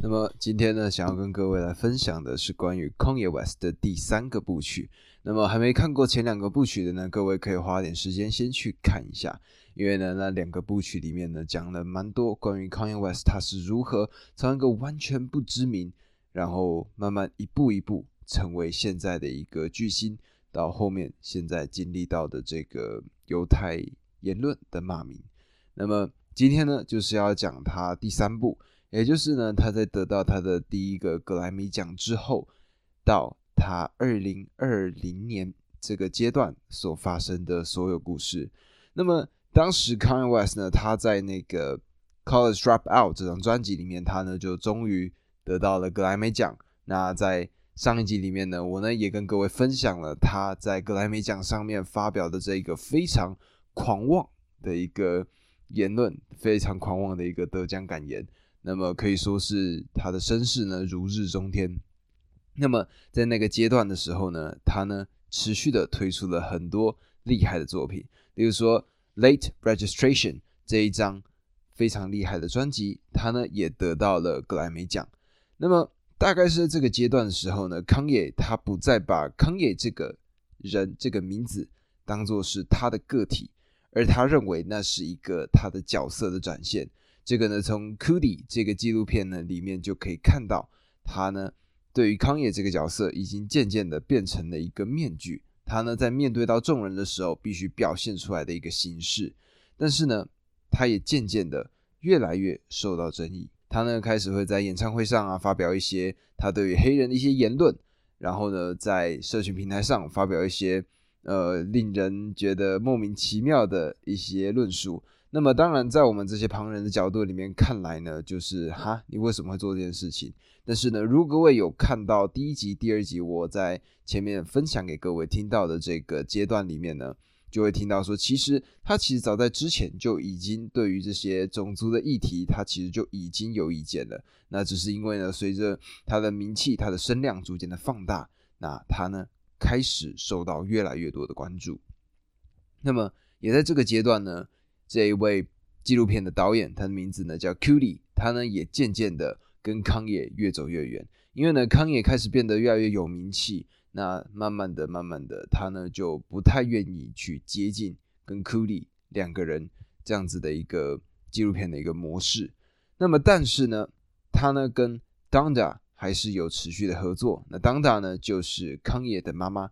那么今天呢，想要跟各位来分享的是关于 Kanye West 的第三个部曲。那么还没看过前两个部曲的呢，各位可以花点时间先去看一下，因为呢，那两个部曲里面呢，讲了蛮多关于 Kanye West 他是如何从一个完全不知名，然后慢慢一步一步成为现在的一个巨星，到后面现在经历到的这个犹太言论的骂名。那么今天呢，就是要讲他第三部。也就是呢，他在得到他的第一个格莱美奖之后，到他二零二零年这个阶段所发生的所有故事。那么当时 Kanye West 呢，他在那个 College Dropout 这张专辑里面，他呢就终于得到了格莱美奖。那在上一集里面呢，我呢也跟各位分享了他在格莱美奖上面发表的这一个非常狂妄的一个言论，非常狂妄的一个得奖感言。那么可以说是他的身世呢如日中天。那么在那个阶段的时候呢，他呢持续的推出了很多厉害的作品，例如说《Late Registration》这一张非常厉害的专辑，他呢也得到了格莱美奖。那么大概是在这个阶段的时候呢，康也他不再把康也这个人这个名字当做是他的个体，而他认为那是一个他的角色的展现。这个呢，从《Cudi》这个纪录片呢里面就可以看到，他呢对于康也这个角色已经渐渐的变成了一个面具。他呢在面对到众人的时候，必须表现出来的一个形式。但是呢，他也渐渐的越来越受到争议。他呢开始会在演唱会上啊发表一些他对于黑人的一些言论，然后呢在社群平台上发表一些呃令人觉得莫名其妙的一些论述。那么当然，在我们这些旁人的角度里面看来呢，就是哈，你为什么会做这件事情？但是呢，如果各位有看到第一集、第二集，我在前面分享给各位听到的这个阶段里面呢，就会听到说，其实他其实早在之前就已经对于这些种族的议题，他其实就已经有意见了。那只是因为呢，随着他的名气、他的声量逐渐的放大，那他呢开始受到越来越多的关注。那么也在这个阶段呢。这一位纪录片的导演，他的名字呢叫 Cudi，他呢也渐渐的跟康也越走越远，因为呢康也开始变得越来越有名气，那慢慢的、慢慢的，他呢就不太愿意去接近跟 Cudi 两个人这样子的一个纪录片的一个模式。那么，但是呢，他呢跟 Donda 还是有持续的合作。那 Donda 呢就是康也的妈妈。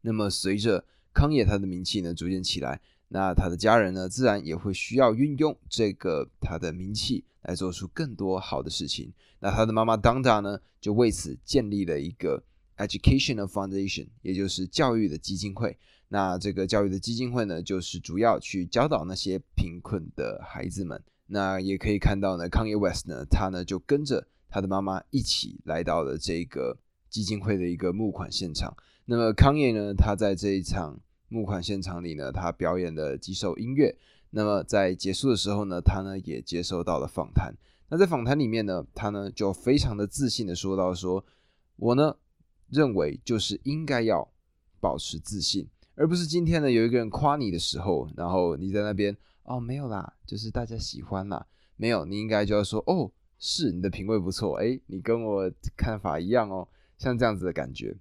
那么，随着康也他的名气呢逐渐起来。那他的家人呢，自然也会需要运用这个他的名气来做出更多好的事情。那他的妈妈 Donda 呢，就为此建立了一个 Educational Foundation，也就是教育的基金会。那这个教育的基金会呢，就是主要去教导那些贫困的孩子们。那也可以看到呢，Kanye West 呢，他呢就跟着他的妈妈一起来到了这个基金会的一个募款现场。那么 Kanye 呢，他在这一场。募款现场里呢，他表演了几首音乐。那么在结束的时候呢，他呢也接受到了访谈。那在访谈里面呢，他呢就非常的自信的说到：说我呢认为就是应该要保持自信，而不是今天呢有一个人夸你的时候，然后你在那边哦没有啦，就是大家喜欢啦，没有，你应该就要说哦是你的品味不错，诶，你跟我看法一样哦，像这样子的感觉。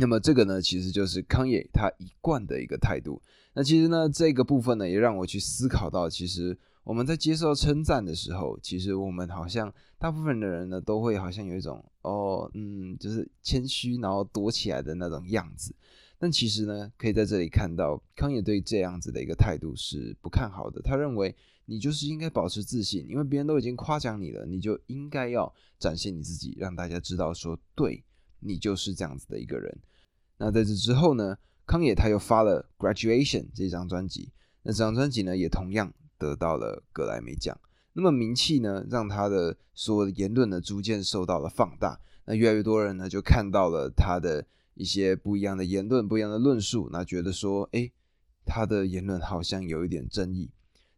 那么这个呢，其实就是康也他一贯的一个态度。那其实呢，这个部分呢，也让我去思考到，其实我们在接受称赞的时候，其实我们好像大部分的人呢，都会好像有一种哦，嗯，就是谦虚，然后躲起来的那种样子。但其实呢，可以在这里看到，康也对这样子的一个态度是不看好的。他认为你就是应该保持自信，因为别人都已经夸奖你了，你就应该要展现你自己，让大家知道说，对你就是这样子的一个人。那在这之后呢，康也他又发了《Graduation》这张专辑，那这张专辑呢也同样得到了格莱美奖。那么名气呢，让他的所有的言论呢逐渐受到了放大。那越来越多人呢就看到了他的一些不一样的言论、不一样的论述，那觉得说，哎，他的言论好像有一点争议。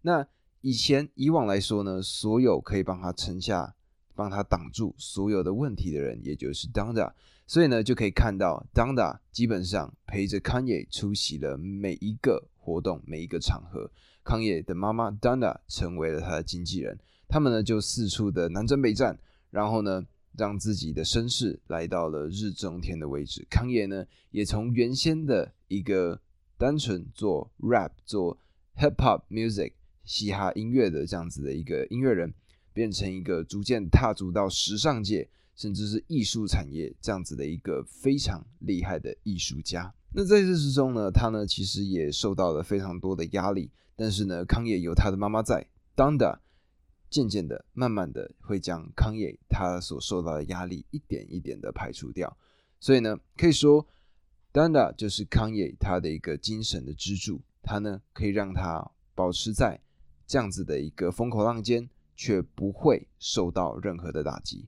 那以前以往来说呢，所有可以帮他撑下、帮他挡住所有的问题的人，也就是 Donda。所以呢，就可以看到 Donda 基本上陪着 Kanye 出席了每一个活动、每一个场合。康也的妈妈 Donda 成为了他的经纪人，他们呢就四处的南征北战，然后呢，让自己的身世来到了日中天的位置。康也呢，也从原先的一个单纯做 rap、做 hip hop music、嘻哈音乐的这样子的一个音乐人，变成一个逐渐踏足到时尚界，甚至是艺术产业这样子的一个非常厉害的艺术家。那在这之中呢，他呢其实也受到了非常多的压力，但是呢，康也有他的妈妈在，Donda。渐渐的、慢慢的会将康也他所受到的压力一点一点的排除掉，所以呢，可以说，Danda 就是康也他的一个精神的支柱，他呢可以让他保持在这样子的一个风口浪尖，却不会受到任何的打击。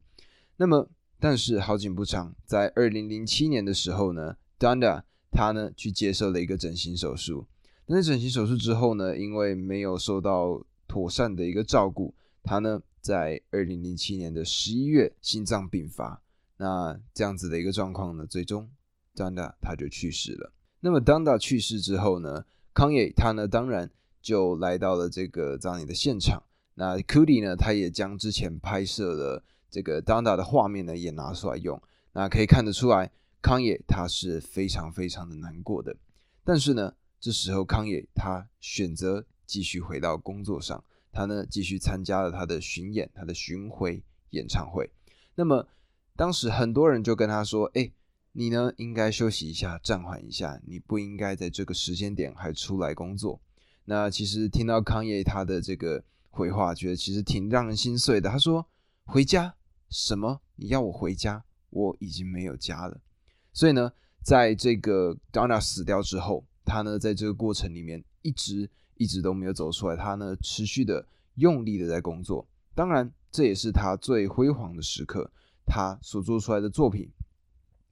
那么，但是好景不长，在二零零七年的时候呢，Danda 他呢去接受了一个整形手术，那整形手术之后呢，因为没有受到妥善的一个照顾。他呢，在二零零七年的十一月心脏病发，那这样子的一个状况呢，最终 Danda 他就去世了。那么 Donda 去世之后呢，康也他呢，当然就来到了这个葬礼的现场。那 Kudi 呢，他也将之前拍摄的这个 Danda 的画面呢，也拿出来用。那可以看得出来，康也他是非常非常的难过的。但是呢，这时候康也他选择继续回到工作上。他呢，继续参加了他的巡演，他的巡回演唱会。那么，当时很多人就跟他说：“哎，你呢，应该休息一下，暂缓一下，你不应该在这个时间点还出来工作。”那其实听到康爷他的这个回话，觉得其实挺让人心碎的。他说：“回家？什么？你要我回家？我已经没有家了。”所以呢，在这个 Donna 死掉之后，他呢，在这个过程里面一直。一直都没有走出来，他呢持续的用力的在工作，当然这也是他最辉煌的时刻。他所做出来的作品，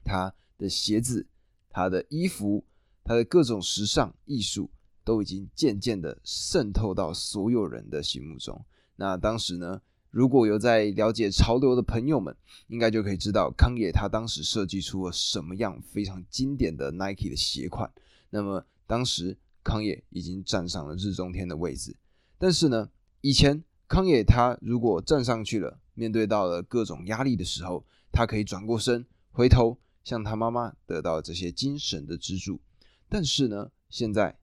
他的鞋子、他的衣服、他的各种时尚艺术，都已经渐渐的渗透到所有人的心目中。那当时呢，如果有在了解潮流的朋友们，应该就可以知道康也他当时设计出了什么样非常经典的 Nike 的鞋款。那么当时。康也已经站上了日中天的位置，但是呢，以前康也他如果站上去了，面对到了各种压力的时候，他可以转过身，回头向他妈妈得到这些精神的支柱。但是呢，现在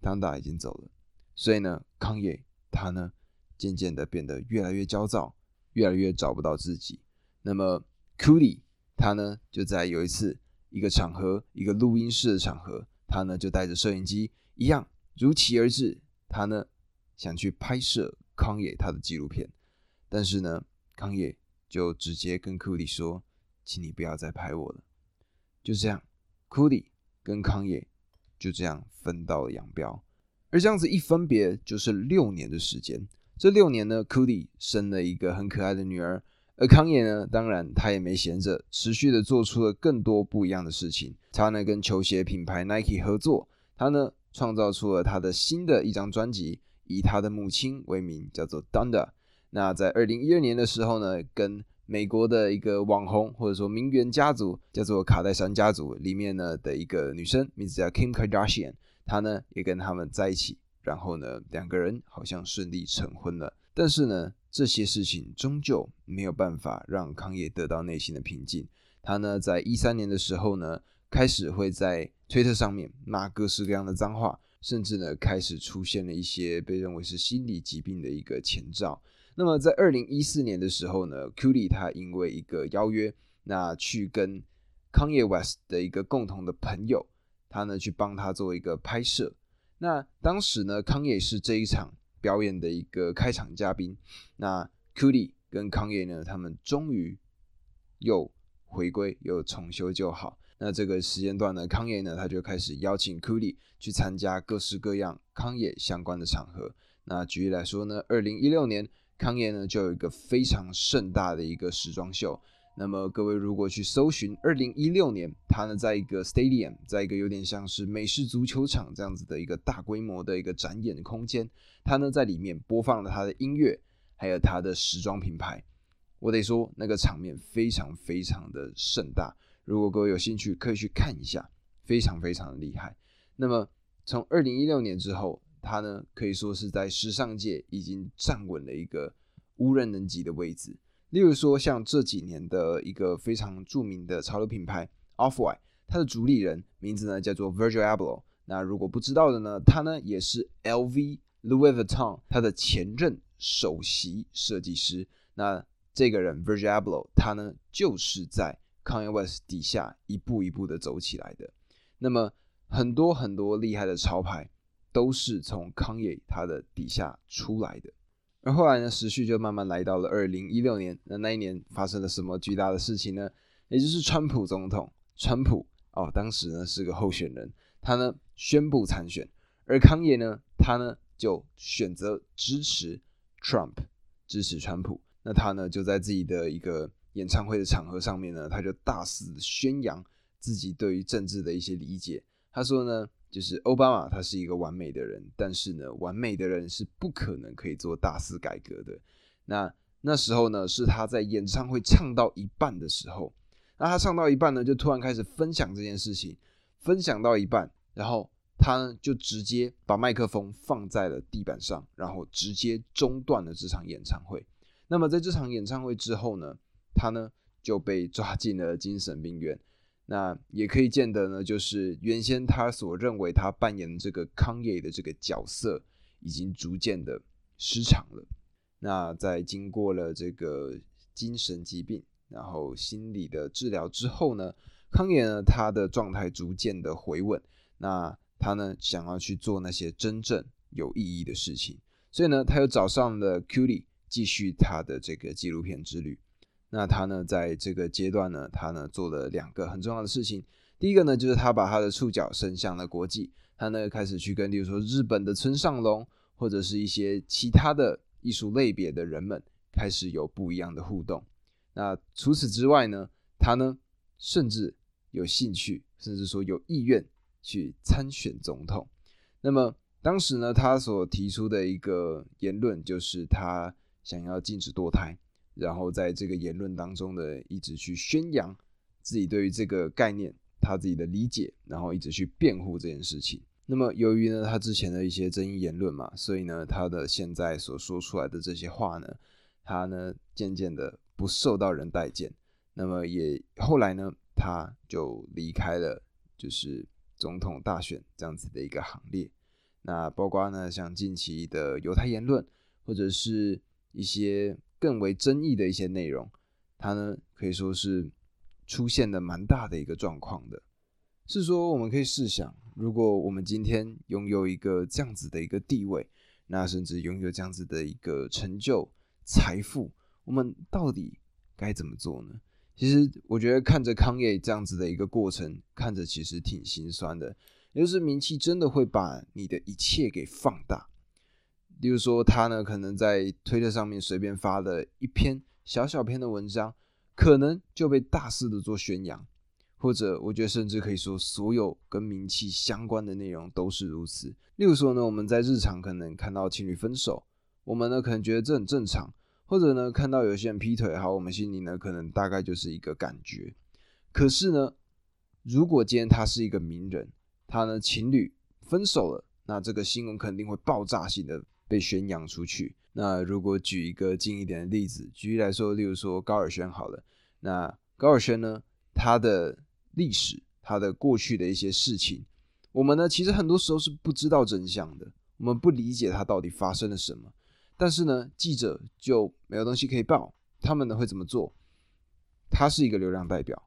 当达已经走了，所以呢，康也他呢，渐渐的变得越来越焦躁，越来越找不到自己。那么库里他呢，就在有一次一个场合，一个录音室的场合。他呢就带着摄影机一样如期而至，他呢想去拍摄康野他的纪录片，但是呢康野就直接跟库里说：“请你不要再拍我了。”就这样，库里跟康野就这样分道扬镳。而这样子一分别就是六年的时间。这六年呢，库里生了一个很可爱的女儿。而康也呢，当然他也没闲着，持续的做出了更多不一样的事情。他呢跟球鞋品牌 Nike 合作，他呢创造出了他的新的一张专辑，以他的母亲为名，叫做 Donda。那在二零一二年的时候呢，跟美国的一个网红或者说名媛家族，叫做卡戴珊家族里面呢的一个女生，名字叫 Kim Kardashian，她呢也跟他们在一起，然后呢两个人好像顺利成婚了。但是呢。这些事情终究没有办法让康也得到内心的平静。他呢，在一三年的时候呢，开始会在推特上面骂各式各样的脏话，甚至呢，开始出现了一些被认为是心理疾病的一个前兆。那么，在二零一四年的时候呢 q l i 他因为一个邀约，那去跟康也 West 的一个共同的朋友，他呢去帮他做一个拍摄。那当时呢，康也是这一场。表演的一个开场嘉宾，那 Kuli 跟康也呢，他们终于又回归，又重修旧好。那这个时间段呢，康也呢，他就开始邀请 Kuli 去参加各式各样康也相关的场合。那举例来说呢，二零一六年，康也呢就有一个非常盛大的一个时装秀。那么各位如果去搜寻二零一六年，他呢在一个 stadium，在一个有点像是美式足球场这样子的一个大规模的一个展演空间，他呢在里面播放了他的音乐，还有他的时装品牌。我得说那个场面非常非常的盛大，如果各位有兴趣可以去看一下，非常非常的厉害。那么从二零一六年之后，他呢可以说是在时尚界已经站稳了一个无人能及的位置。例如说，像这几年的一个非常著名的潮流品牌 Off White，它的主理人名字呢叫做 Virgil Abloh。那如果不知道的呢，他呢也是 LV Louis Vuitton 他的前任首席设计师。那这个人 Virgil Abloh，他呢就是在 Kanye West 底下一步一步的走起来的。那么很多很多厉害的潮牌都是从 Kanye 他的底下出来的。而后来呢，时序就慢慢来到了二零一六年。那那一年发生了什么巨大的事情呢？也就是川普总统，川普哦，当时呢是个候选人，他呢宣布参选，而康也呢，他呢就选择支持 Trump，支持川普。那他呢就在自己的一个演唱会的场合上面呢，他就大肆宣扬自己对于政治的一些理解。他说呢。就是奥巴马，他是一个完美的人，但是呢，完美的人是不可能可以做大肆改革的。那那时候呢，是他在演唱会唱到一半的时候，那他唱到一半呢，就突然开始分享这件事情，分享到一半，然后他呢就直接把麦克风放在了地板上，然后直接中断了这场演唱会。那么在这场演唱会之后呢，他呢就被抓进了精神病院。那也可以见得呢，就是原先他所认为他扮演这个康爷的这个角色，已经逐渐的失常了。那在经过了这个精神疾病，然后心理的治疗之后呢，康爷呢他的状态逐渐的回稳。那他呢想要去做那些真正有意义的事情，所以呢他又找上了 Q 李继续他的这个纪录片之旅。那他呢，在这个阶段呢，他呢做了两个很重要的事情。第一个呢，就是他把他的触角伸向了国际，他呢开始去跟，例如说日本的村上隆，或者是一些其他的艺术类别的人们，开始有不一样的互动。那除此之外呢，他呢甚至有兴趣，甚至说有意愿去参选总统。那么当时呢，他所提出的一个言论，就是他想要禁止堕胎。然后在这个言论当中呢，一直去宣扬自己对于这个概念他自己的理解，然后一直去辩护这件事情。那么由于呢他之前的一些争议言论嘛，所以呢他的现在所说出来的这些话呢，他呢渐渐的不受到人待见。那么也后来呢他就离开了就是总统大选这样子的一个行列。那包括呢像近期的犹太言论，或者是一些。更为争议的一些内容，它呢可以说是出现了蛮大的一个状况的。是说，我们可以试想，如果我们今天拥有一个这样子的一个地位，那甚至拥有这样子的一个成就、财富，我们到底该怎么做呢？其实，我觉得看着康业这样子的一个过程，看着其实挺心酸的。也就是名气真的会把你的一切给放大。例如说，他呢可能在推特上面随便发了一篇小小篇的文章，可能就被大肆的做宣扬，或者我觉得甚至可以说，所有跟名气相关的内容都是如此。例如说呢，我们在日常可能看到情侣分手，我们呢可能觉得这很正常，或者呢看到有些人劈腿，好，我们心里呢可能大概就是一个感觉。可是呢，如果今天他是一个名人，他呢情侣分手了，那这个新闻肯定会爆炸性的。被宣扬出去。那如果举一个近一点的例子，举例来说，例如说高尔宣好了。那高尔宣呢，他的历史，他的过去的一些事情，我们呢其实很多时候是不知道真相的，我们不理解他到底发生了什么。但是呢，记者就没有东西可以报，他们呢会怎么做？他是一个流量代表，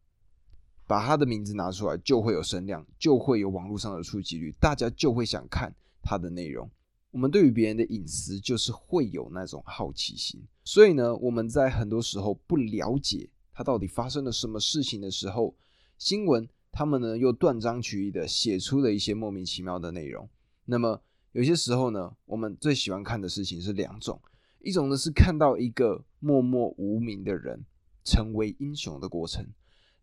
把他的名字拿出来，就会有声量，就会有网络上的触及率，大家就会想看他的内容。我们对于别人的隐私就是会有那种好奇心，所以呢，我们在很多时候不了解他到底发生了什么事情的时候，新闻他们呢又断章取义的写出了一些莫名其妙的内容。那么有些时候呢，我们最喜欢看的事情是两种，一种呢是看到一个默默无名的人成为英雄的过程，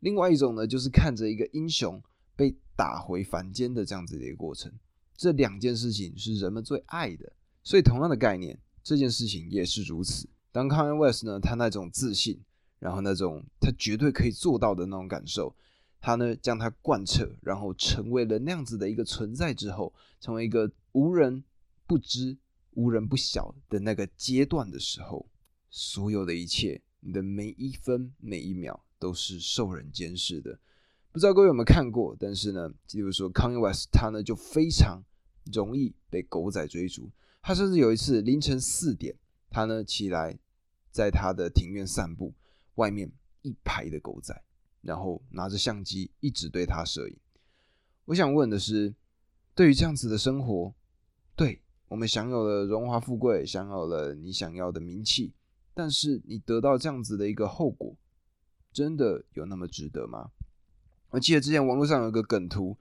另外一种呢就是看着一个英雄被打回凡间的这样子的一个过程。这两件事情是人们最爱的，所以同样的概念，这件事情也是如此。当 Kanye West 呢，他那种自信，然后那种他绝对可以做到的那种感受，他呢将它贯彻，然后成为了那样子的一个存在之后，成为一个无人不知、无人不晓的那个阶段的时候，所有的一切你的每一分每一秒都是受人监视的。不知道各位有没有看过？但是呢，比如说 Kanye West，他呢就非常容易被狗仔追逐。他甚至有一次凌晨四点，他呢起来在他的庭院散步，外面一排的狗仔，然后拿着相机一直对他摄影。我想问的是，对于这样子的生活，对我们享有了荣华富贵，享有了你想要的名气，但是你得到这样子的一个后果，真的有那么值得吗？我记得之前网络上有个梗图，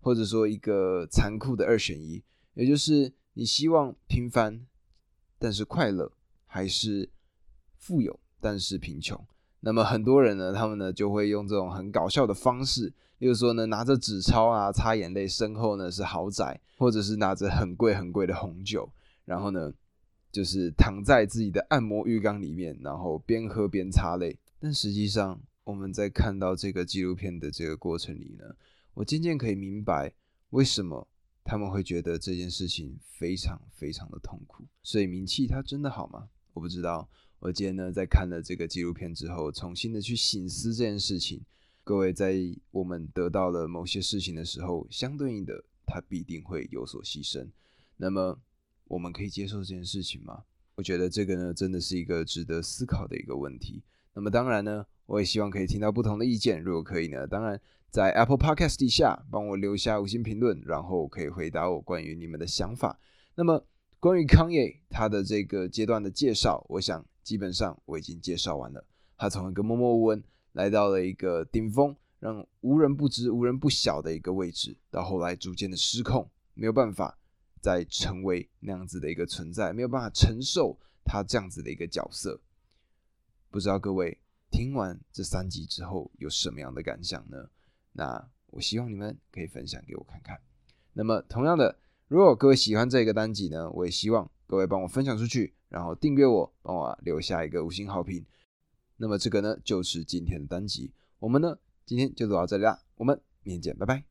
或者说一个残酷的二选一，也就是。你希望平凡但是快乐，还是富有但是贫穷？那么很多人呢，他们呢就会用这种很搞笑的方式，例如说呢，拿着纸钞啊，擦眼泪，身后呢是豪宅，或者是拿着很贵很贵的红酒，然后呢，就是躺在自己的按摩浴缸里面，然后边喝边擦泪。但实际上，我们在看到这个纪录片的这个过程里呢，我渐渐可以明白为什么。他们会觉得这件事情非常非常的痛苦，所以名气它真的好吗？我不知道。我今天呢，在看了这个纪录片之后，重新的去醒思这件事情。各位在我们得到了某些事情的时候，相对应的，它必定会有所牺牲。那么，我们可以接受这件事情吗？我觉得这个呢，真的是一个值得思考的一个问题。那么，当然呢，我也希望可以听到不同的意见。如果可以呢，当然。在 Apple Podcast 底下帮我留下五星评论，然后可以回答我关于你们的想法。那么关于康业他的这个阶段的介绍，我想基本上我已经介绍完了。他从一个默默无闻来到了一个顶峰，让无人不知、无人不晓的一个位置，到后来逐渐的失控，没有办法再成为那样子的一个存在，没有办法承受他这样子的一个角色。不知道各位听完这三集之后有什么样的感想呢？那我希望你们可以分享给我看看。那么同样的，如果各位喜欢这个单集呢，我也希望各位帮我分享出去，然后订阅我，帮我留下一个五星好评。那么这个呢，就是今天的单集。我们呢，今天就录到这里啦，我们明天见，拜拜。